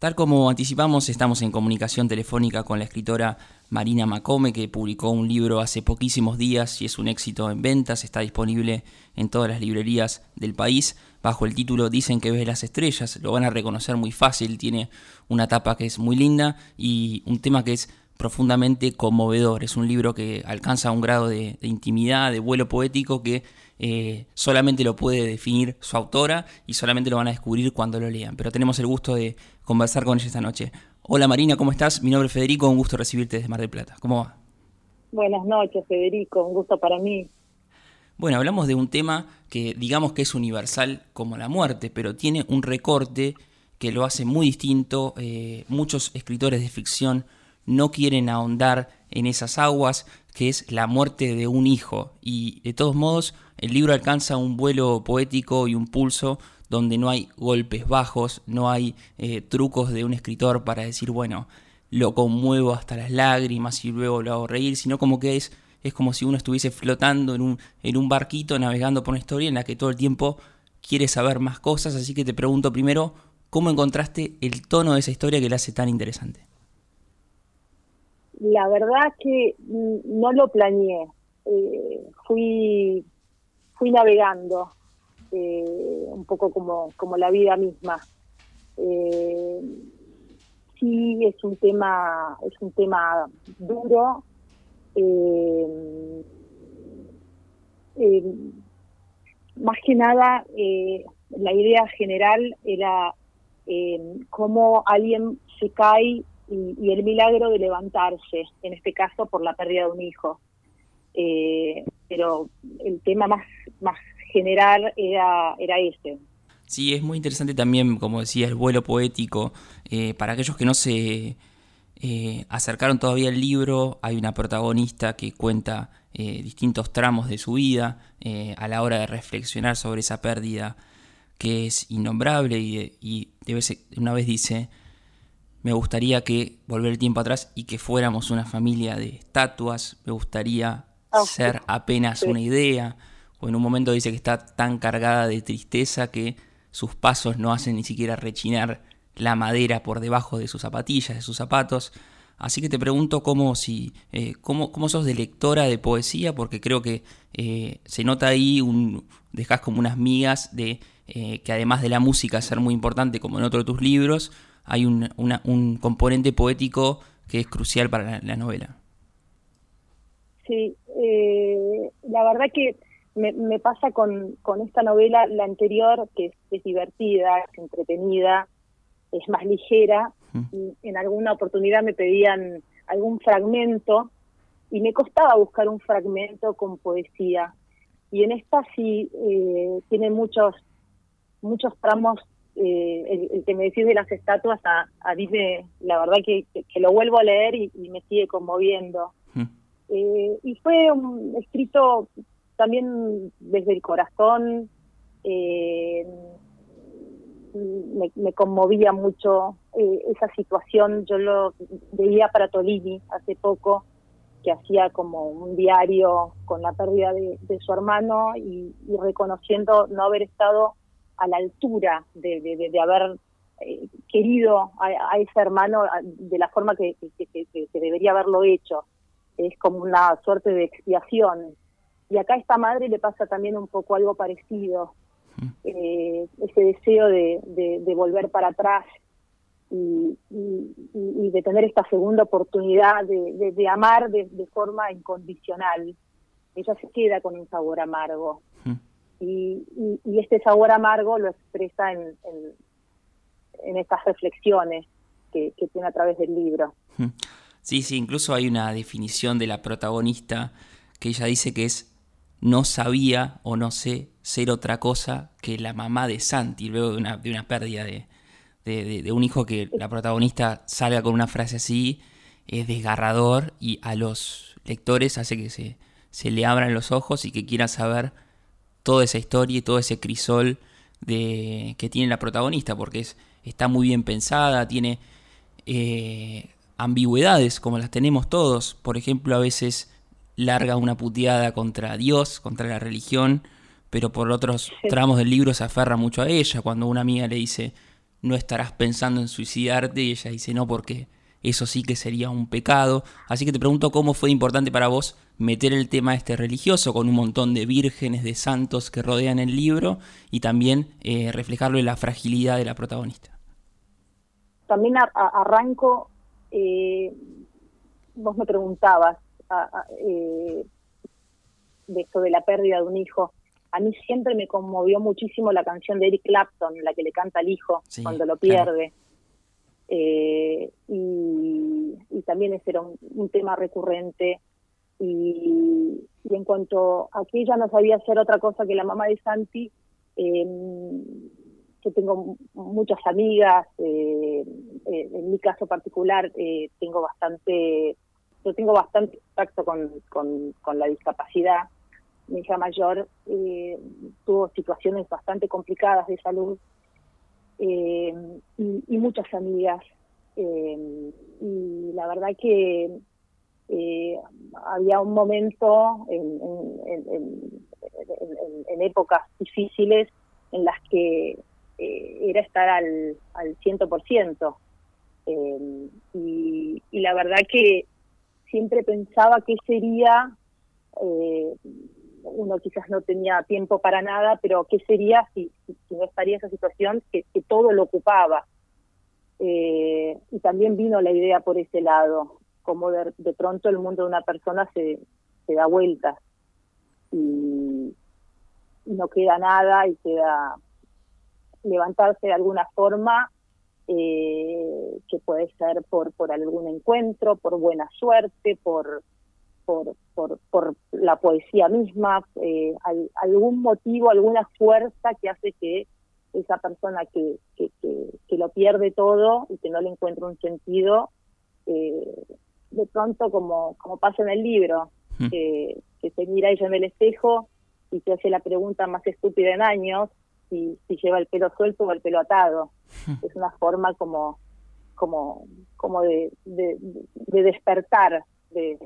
Tal como anticipamos, estamos en comunicación telefónica con la escritora Marina Macome, que publicó un libro hace poquísimos días y es un éxito en ventas, está disponible en todas las librerías del país, bajo el título Dicen que ves las estrellas, lo van a reconocer muy fácil, tiene una tapa que es muy linda y un tema que es profundamente conmovedor, es un libro que alcanza un grado de, intimidad, de vuelo poético que eh, solamente lo puede definir su autora y solamente lo van a descubrir cuando lo lean. Pero tenemos el gusto de conversar con ella esta noche. Hola Marina, ¿cómo estás? Mi nombre es Federico, un gusto recibirte desde Mar del Plata. ¿Cómo va? Buenas noches, Federico, un gusto para mí. Bueno, hablamos de un tema que digamos que es universal como la muerte, pero tiene un recorte que lo hace muy distinto. Eh, muchos escritores de ficción no quieren ahondar en esas aguas, que es la muerte de un hijo. Y de todos modos, el libro alcanza un vuelo poético y un pulso donde no hay golpes bajos, no hay eh, trucos de un escritor para decir, bueno, lo conmuevo hasta las lágrimas y luego lo hago reír, sino como que es, es como si uno estuviese flotando en un, en un barquito navegando por una historia en la que todo el tiempo quiere saber más cosas, así que te pregunto primero, ¿cómo encontraste el tono de esa historia que la hace tan interesante? La verdad que no lo planeé. Eh, fui, fui navegando, eh, un poco como, como la vida misma. Eh, sí es un tema, es un tema duro. más que nada, la idea general era cómo alguien se cae y, el milagro de levantarse, en este caso por la pérdida de un hijo. Eh, pero el tema más, más general era, era este. Sí, es muy interesante también, como decía, el vuelo poético. Eh, para aquellos que no se eh, acercaron todavía al libro, hay una protagonista que cuenta distintos tramos de su vida a la hora de reflexionar sobre esa pérdida que es innombrable y, y una vez dice, me gustaría que volver el tiempo atrás y que fuéramos una familia de estatuas. Me gustaría ah, ser apenas una idea. O en un momento dice que está tan cargada de tristeza que sus pasos no hacen ni siquiera rechinar la madera por debajo de sus zapatillas, de sus zapatos. Así que te pregunto cómo, si, eh, cómo, cómo, sos de lectora de poesía, porque creo que eh, se nota ahí, un, dejas como unas migas de eh, que además de la música ser muy importante, como en otros de tus libros, hay un, un componente poético que es crucial para la, novela. Sí, eh, la verdad que me, pasa con, con, esta novela, la anterior, que es, divertida, es entretenida, es más ligera, y en alguna oportunidad me pedían algún fragmento y me costaba buscar un fragmento con poesía. Y en esta sí eh, tiene muchos muchos tramos eh, el, que me decís de las estatuas, a, a la verdad que, que, lo vuelvo a leer y, me sigue conmoviendo. Mm. Eh, y fue un escrito también desde el corazón, eh, me, conmovía mucho esa situación, yo lo veía para Tolini hace poco, que hacía como un diario con la pérdida de, su hermano y reconociendo no haber estado a la altura de, de, haber eh, querido a, ese hermano de la forma que, debería haberlo hecho. Es como una suerte de expiación. Y acá a esta madre le pasa también un poco algo parecido. Eh, ese deseo de, volver para atrás y, de tener esta segunda oportunidad de, amar de, forma incondicional. Ella se queda con un sabor amargo y, este sabor amargo lo expresa en, en, estas reflexiones que, tiene a través del libro. Sí, sí, incluso hay una definición de la protagonista que ella dice que es no sabía o no sé ser otra cosa que la mamá de Santi, luego de una, de una pérdida de, de, un hijo que la protagonista salga con una frase así, es desgarrador y a los lectores hace que se, se le abran los ojos y que quieran saber toda esa historia y todo ese crisol de, que tiene la protagonista, porque es, está muy bien pensada, tiene eh, ambigüedades como las tenemos todos. Por ejemplo, a veces larga una puteada contra Dios, contra la religión, pero por otros tramos del libro se aferra mucho a ella. Cuando una amiga le dice, no estarás pensando en suicidarte y ella dice no porque eso sí que sería un pecado. Así que te pregunto cómo fue importante para vos meter el tema este religioso con un montón de vírgenes, de santos que rodean el libro y también eh, reflejarlo en la fragilidad de la protagonista. También arranco, eh, vos me preguntabas eh, de esto de la pérdida de un hijo. A mí siempre me conmovió muchísimo la canción de Eric Clapton, la que le canta al hijo cuando lo pierde. Eh, y, también ese era un, tema recurrente. Y, en cuanto a que ella no sabía hacer otra cosa que la mamá de Santi, eh, yo tengo muchas amigas, eh, en mi caso particular tengo bastante, yo tengo bastante contacto con, con, con la discapacidad. Mi hija mayor tuvo situaciones bastante complicadas de salud eh, y, muchas amigas. Eh, y la verdad que eh, había un momento en, en, épocas difíciles en las que era estar al, al 100%. y, y la verdad que siempre pensaba que sería uno quizás no tenía tiempo para nada, pero ¿qué sería si, no estaría esa situación que, todo lo ocupaba? Eh, y también vino la idea por ese lado, como de, pronto el mundo de una persona se, se da vueltas y, no queda nada y queda levantarse de alguna forma eh, que puede ser por, por algún encuentro, por buena suerte, por por, por, la poesía misma, eh, algún motivo, alguna fuerza que hace que esa persona que, que, lo pierde todo y que no le encuentra un sentido, eh, de pronto, como, como pasa en el libro, hmm. que se mira ella en el espejo y se hace la pregunta más estúpida en años, si, si lleva el pelo suelto o el pelo atado. Hmm. Es una forma como como como de, de, de despertar de,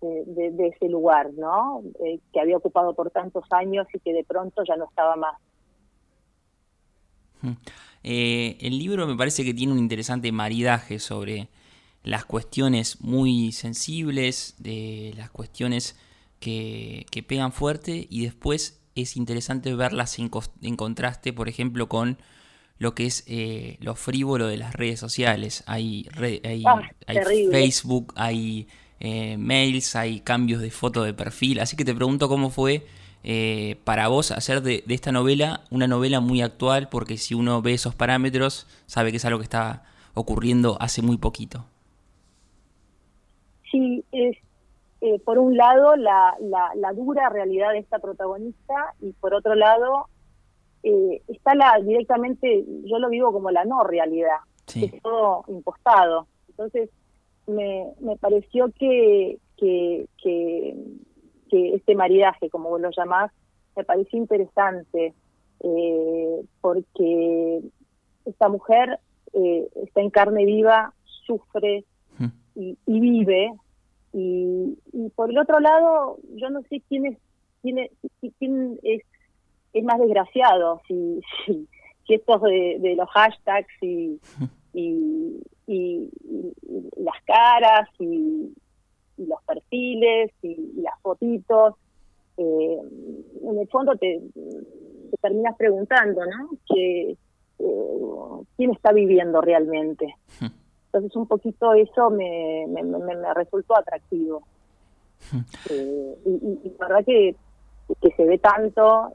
de, ese lugar, ¿no? Eh, que había ocupado por tantos años y que de pronto ya no estaba más. Eh, el libro me parece que tiene un interesante maridaje sobre las cuestiones muy sensibles, de las cuestiones que, pegan fuerte y después es interesante verlas en, contraste, por ejemplo, con lo que es eh, lo frívolo de las redes sociales. Hay, hay, ah, hay Facebook, hay eh, mails, hay cambios de foto de perfil, así que te pregunto cómo fue eh, para vos hacer de, esta novela una novela muy actual, porque si uno ve esos parámetros, sabe que es algo que está ocurriendo hace muy poquito. Sí, es eh, por un lado la, la, dura realidad de esta protagonista y por otro lado está la directamente, yo lo vivo como la no realidad, es todo impostado. Entonces, me, me pareció que, que, que, este maridaje, como vos lo llamás, me pareció interesante, eh, porque esta mujer eh, está en carne viva, sufre y, vive, y, y, por el otro lado, yo no sé quién es, quién es, quién es, es más desgraciado, si, si, si estos de, de los hashtags y, y, y, las caras y, los perfiles y, las fotitos. Eh, en el fondo te, terminas preguntando, ¿no? Que, eh, ¿Quién está viviendo realmente? Entonces un poquito eso me, me, me, resultó atractivo. Eh, y, la verdad que, que se ve tanto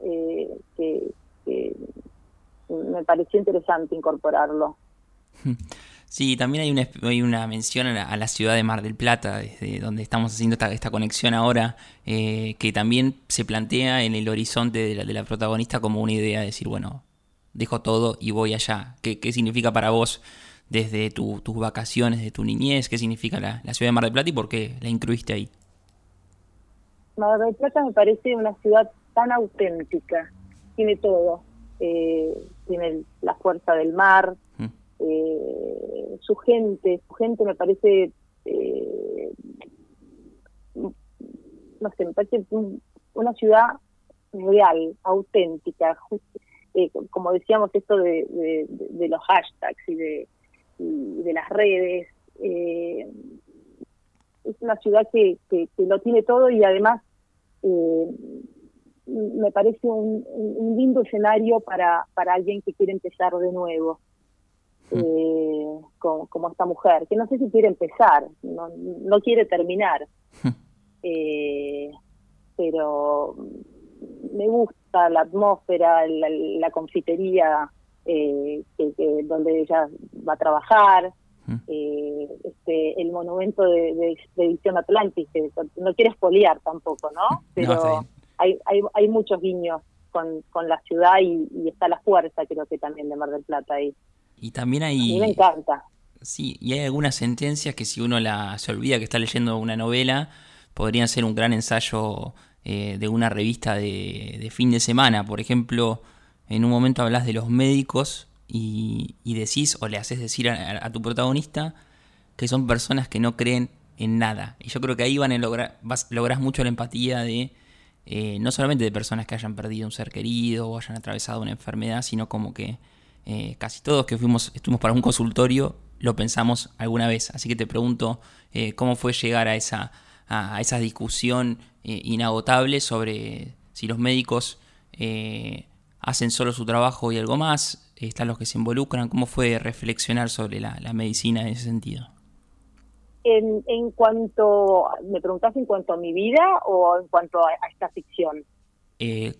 que, que me pareció interesante incorporarlo. Sí, también hay una, hay una mención a la, ciudad de Mar del Plata, desde donde estamos haciendo esta, esta conexión ahora, eh, que también se plantea en el horizonte de la, de la, protagonista como una idea de decir, bueno, dejo todo y voy allá. ¿Qué, qué significa para vos desde tus vacaciones, de tu niñez? ¿Qué significa la, la, ciudad de Mar del Plata y por qué la incluiste ahí? Mar del Plata me parece una ciudad tan auténtica, tiene todo. Eh, tiene la fuerza del mar, mm eh, su gente, su gente me parece, eh, no sé, me parece una ciudad real, auténtica, eh, como decíamos, esto de, los hashtags y de, de las redes. Eh, es una ciudad que, que, lo tiene todo y además eh, me parece un, un, lindo escenario para, para alguien que quiere empezar de nuevo. Hmm. Eh, como, esta mujer, que no sé si quiere empezar, no, no quiere terminar, hmm. eh, pero me gusta la atmósfera, la, confitería eh, que, donde ella va a trabajar, hmm. eh, este, el monumento de, de, Edición Atlantis, que no quiere espoliar tampoco, ¿no? Pero hay, hay, hay muchos guiños con, con la ciudad y, y está la fuerza, creo que también de Mar del Plata ahí. Y también hay... me encanta. Sí, y hay algunas sentencias que si uno la, se olvida que está leyendo una novela, podrían ser un gran ensayo eh, de una revista de, fin de semana. Por ejemplo, en un momento hablas de los médicos y, decís o le haces decir a, tu protagonista que son personas que no creen en nada. Y yo creo que ahí van a lograr, lográs mucho la empatía de eh, no solamente de personas que hayan perdido un ser querido o hayan atravesado una enfermedad, sino como que eh, casi todos que fuimos, estuvimos para un consultorio lo pensamos alguna vez. Así que te pregunto eh, cómo fue llegar a esa, a, esa discusión inagotable sobre si los médicos hacen solo su trabajo y algo más, están los que se involucran. ¿Cómo fue reflexionar sobre la, medicina en ese sentido? En, en, cuanto, ¿me preguntas en cuanto a mi vida o en cuanto a, esta ficción?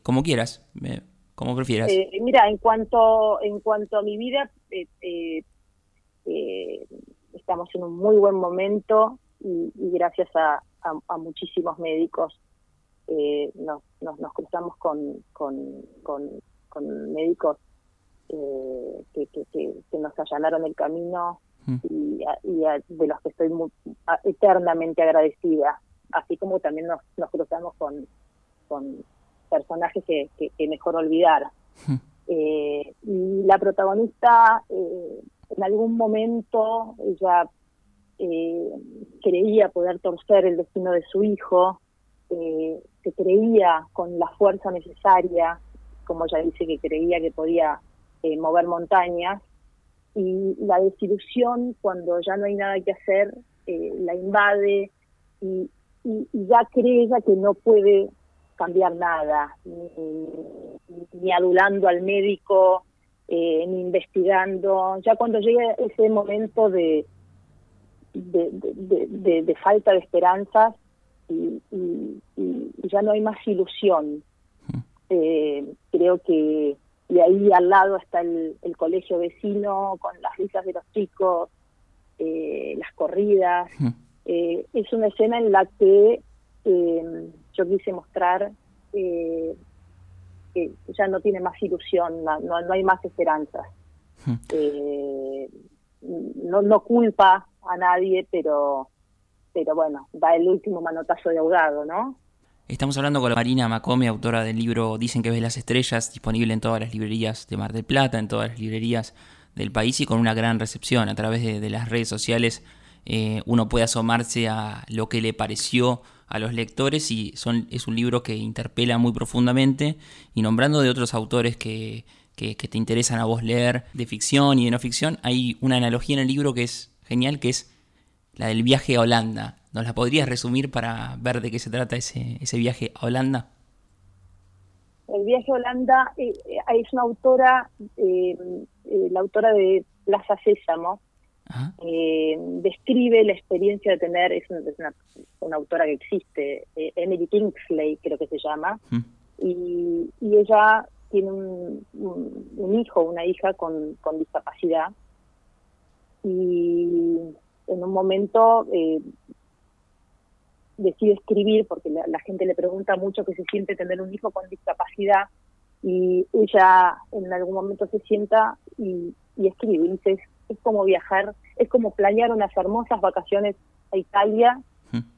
como quieras como prefieras. Eh, mira, en cuanto, en cuanto a mi vida, eh, eh, estamos en un muy buen momento y, gracias a, muchísimos médicos nos, nos, cruzamos con, con, con, médicos que, que, nos allanaron el camino mm. y, de los que estoy eternamente agradecida, así como también nos, nos cruzamos con, con personajes que, que, mejor olvidar. Hmm. Eh, y la protagonista, eh, en algún momento, ella eh, creía poder torcer el destino de su hijo, que creía con la fuerza necesaria, como ella dice que creía que podía mover montañas, y la desilusión cuando ya no hay nada que hacer la invade y, y, y, ya cree ella que no puede cambiar nada, ni, adulando al médico, eh, ni investigando. Ya cuando llegue ese momento de, de, falta de esperanzas y, ya no hay más ilusión, eh, creo que de ahí al lado está el, colegio vecino con las risas de los chicos, eh, las corridas. es una escena en la que yo quise mostrar eh, que ya no tiene más ilusión, no, no hay más esperanzas. Eh, no, no culpa a nadie, pero, pero bueno, da el último manotazo de ahogado, ¿no? Estamos hablando con Marina Macome, autora del libro Dicen que ves las estrellas, disponible en todas las librerías de Mar del Plata, en todas las librerías del país y con una gran recepción a través de, las redes sociales. Eh, uno puede asomarse a lo que le pareció a los lectores y son, es un libro que interpela muy profundamente y nombrando de otros autores que, que, te interesan a vos leer, de ficción y de no ficción, hay una analogía en el libro que es genial, que es la del viaje a Holanda. ¿Nos la podrías resumir para ver de qué se trata ese, ese viaje a Holanda? El viaje a Holanda eh, eh, es una autora, eh, la autora de Plaza Sésamo, describe la experiencia de tener, es una, autora que existe, Emily Kingsley creo que se llama, y, ella tiene un, un, hijo, una hija con, con discapacidad, y en un momento eh, decide escribir, porque la, gente le pregunta mucho que se siente tener un hijo con discapacidad, y ella en algún momento se sienta y, y escribe, y dice, es como viajar, es como planear unas hermosas vacaciones a Italia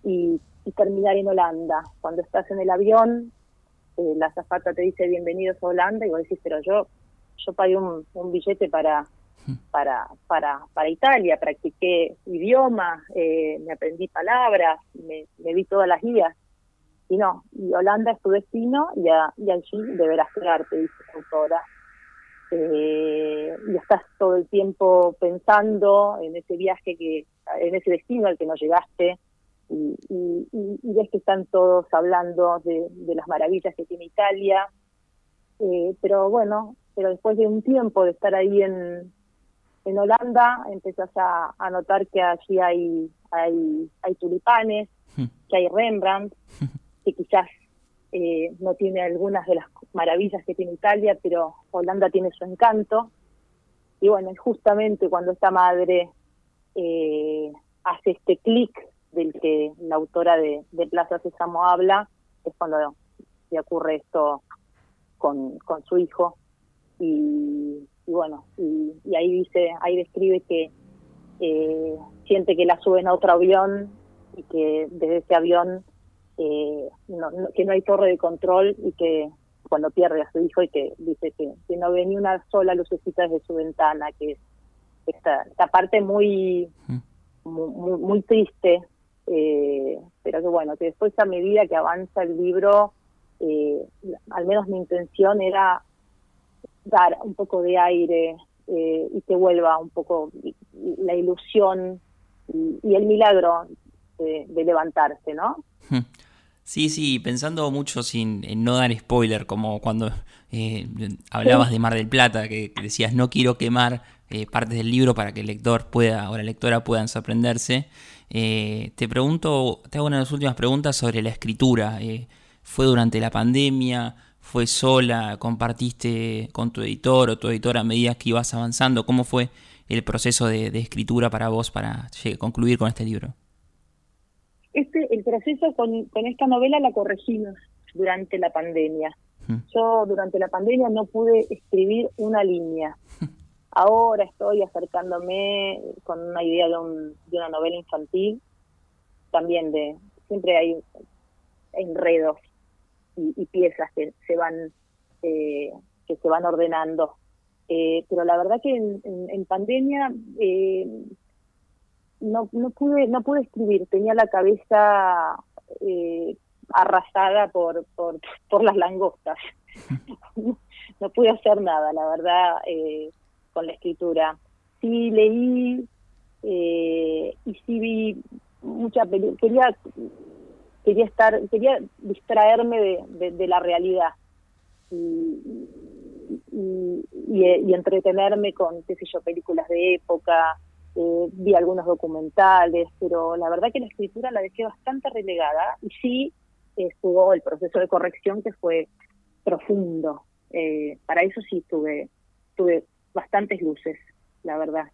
y, terminar en Holanda. Cuando estás en el avión, eh, la azafata te dice bienvenidos a Holanda y vos decís, pero yo yo pagué un, billete para, para, para, para Italia, practiqué idioma, eh, me aprendí palabras, me, vi todas las guías. Y no, y Holanda es tu destino y, y allí deberás quedarte, dice la autora. eh, y estás todo el tiempo pensando en ese viaje que, en ese destino al que no llegaste, y, ves que están todos hablando de, las maravillas que tiene Italia, eh, pero bueno, pero después de un tiempo de estar ahí en, en Holanda, empezás a, notar que allí hay, hay, hay tulipanes, hmm. que hay Rembrandt, que quizás eh, no tiene algunas de las maravillas que tiene Italia, pero Holanda tiene su encanto. Y bueno, justamente cuando esta madre eh, hace este clic del que la autora de, Plaza Sésamo habla, es cuando se ocurre esto con, con su hijo. Y, bueno, y, ahí dice, ahí describe que eh, siente que la suben a otro avión y que desde ese avión eh, no, que no hay torre de control y que cuando pierde a su hijo y que dice que, que no ve ni una sola lucecita desde su ventana, que es esta, esta parte muy, muy, muy, triste, eh, pero que bueno, que después a medida que avanza el libro, eh, al menos mi intención era dar un poco de aire eh, y que vuelva un poco la ilusión y, el milagro de, de levantarse, ¿no? Sí, sí, pensando mucho sin en no dar spoiler, como cuando eh, hablabas de Mar del Plata, que, decías no quiero quemar eh, partes del libro para que el lector pueda o la lectora puedan sorprenderse. Te pregunto, te hago una de las últimas preguntas sobre la escritura. ¿Fue durante la pandemia? ¿Fue sola? ¿Compartiste con tu editor o tu editora a medida que ibas avanzando? ¿Cómo fue el proceso de escritura para vos para concluir con este libro? Este, el proceso con, con esta novela la corregimos durante la pandemia. Yo durante la pandemia no pude escribir una línea. Ahora estoy acercándome con una idea de, un, de una novela infantil, también de, siempre hay enredos y, piezas que se van eh, que se van ordenando. Eh, pero la verdad que en, en pandemia eh, no, no pude no pude escribir. Tenía la cabeza eh, arrasada por, por las langostas. No pude hacer nada la verdad con la escritura. Sí leí y sí vi mucha quería quería estar quería distraerme de, de, la realidad y, y, entretenerme con qué sé yo películas de época eh, vi algunos documentales, pero la verdad que la escritura la dejé bastante relegada y sí estuvo el proceso de corrección que fue profundo. Eh, para eso sí tuve, tuve bastantes luces, la verdad.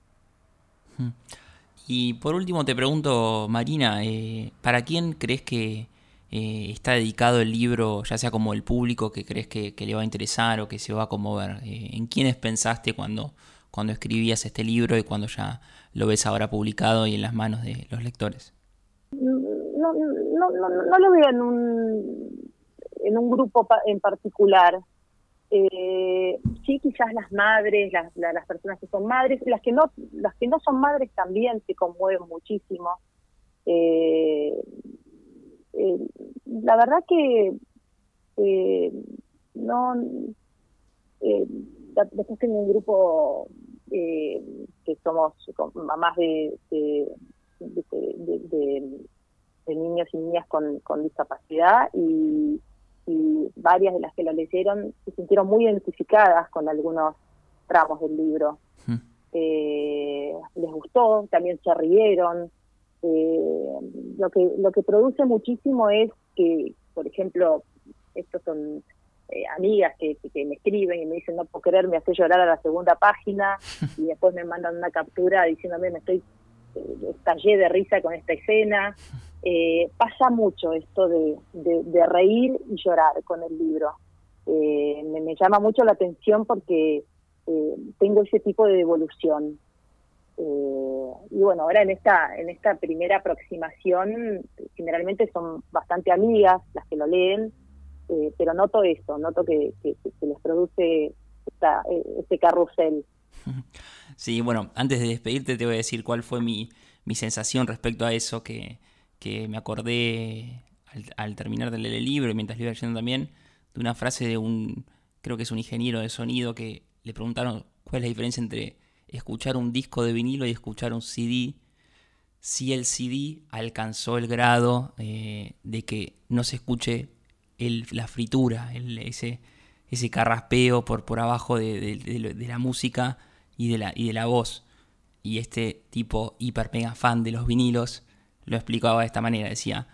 Y por último te pregunto, Marina, eh, ¿para quién crees que está dedicado el libro, ya sea como el público que crees que, le va a interesar o que se va a conmover? ¿En quiénes pensaste cuando, cuando escribías este libro y cuando ya lo ves ahora publicado y en las manos de los lectores? No, no, no, no lo veo en un, en un grupo en particular. Eh, sí, quizás las madres, las, las personas que son madres, las que no, las que no son madres también se conmueven muchísimo. Eh, eh, la verdad que eh, no, después tengo un grupo eh, que somos mamás de, de, niños y niñas con, discapacidad y, varias de las que lo leyeron se sintieron muy identificadas con algunos tramos del libro. Hmm. Eh, les gustó, también se rieron. Eh, lo que lo que produce muchísimo es que, por ejemplo, estos son eh, amigas que, que, me escriben y me dicen no puedo querer, me hace llorar a la segunda página y después me mandan una captura diciéndome me estoy eh, estallé de risa con esta escena. Eh, pasa mucho esto de, reír y llorar con el libro. Eh, me, llama mucho la atención porque tengo ese tipo de devolución. y bueno, ahora en esta, en esta primera aproximación, generalmente son bastante amigas las que lo leen, eh, pero noto eso, noto que, que, les produce esta, eh, este carrusel. Sí, bueno, antes de despedirte te voy a decir cuál fue mi, mi sensación respecto a eso, que, que me acordé al, terminar de leer el libro y mientras lo iba leyendo también, de una frase de un, creo que es un ingeniero de sonido que le preguntaron cuál es la diferencia entre escuchar un disco de vinilo y escuchar un CD, si el CD alcanzó el grado eh, de que no se escuche la fritura, ese, ese carraspeo por, por abajo de, la música y de la, y de la voz. Y este tipo hiper mega fan de los vinilos lo explicaba de esta manera, decía,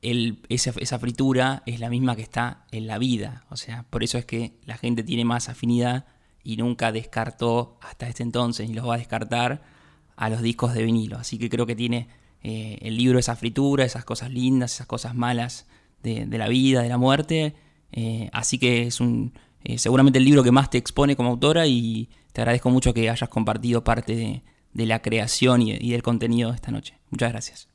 esa, esa, fritura es la misma que está en la vida, o sea, por eso es que la gente tiene más afinidad y nunca descartó hasta este entonces, ni los va a descartar a los discos de vinilo. Así que creo que tiene eh, el libro esa fritura, esas cosas lindas, esas cosas malas de, la vida, de la muerte. Eh, así que es un eh, seguramente el libro que más te expone como autora y te agradezco mucho que hayas compartido parte de, la creación y, del contenido esta noche. Muchas gracias.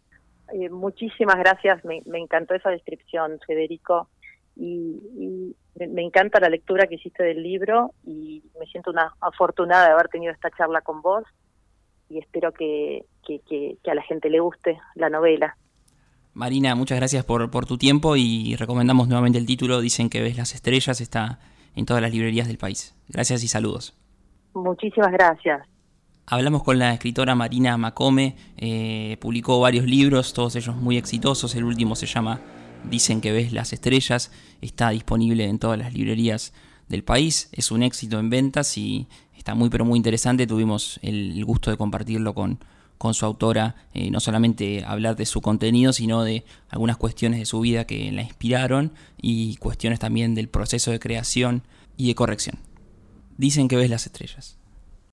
muchísimas gracias, me, encantó esa descripción, Federico, y me encanta la lectura que hiciste del libro y me siento una afortunada de haber tenido esta charla con vos y espero que, a la gente le guste la novela. Marina, muchas gracias por, por tu tiempo y recomendamos nuevamente el título. Dicen que ves las estrellas, está en todas las librerías del país. Gracias y saludos. Muchísimas gracias. Hablamos con la escritora Marina Macome, eh, publicó varios libros, todos ellos muy exitosos. El último se llama Dicen que ves las estrellas, está disponible en todas las librerías del país, es un éxito en ventas y está muy pero muy interesante, tuvimos el, gusto de compartirlo con, con su autora, eh, no solamente hablar de su contenido, sino de algunas cuestiones de su vida que la inspiraron y cuestiones también del proceso de creación y de corrección. Dicen que ves las estrellas.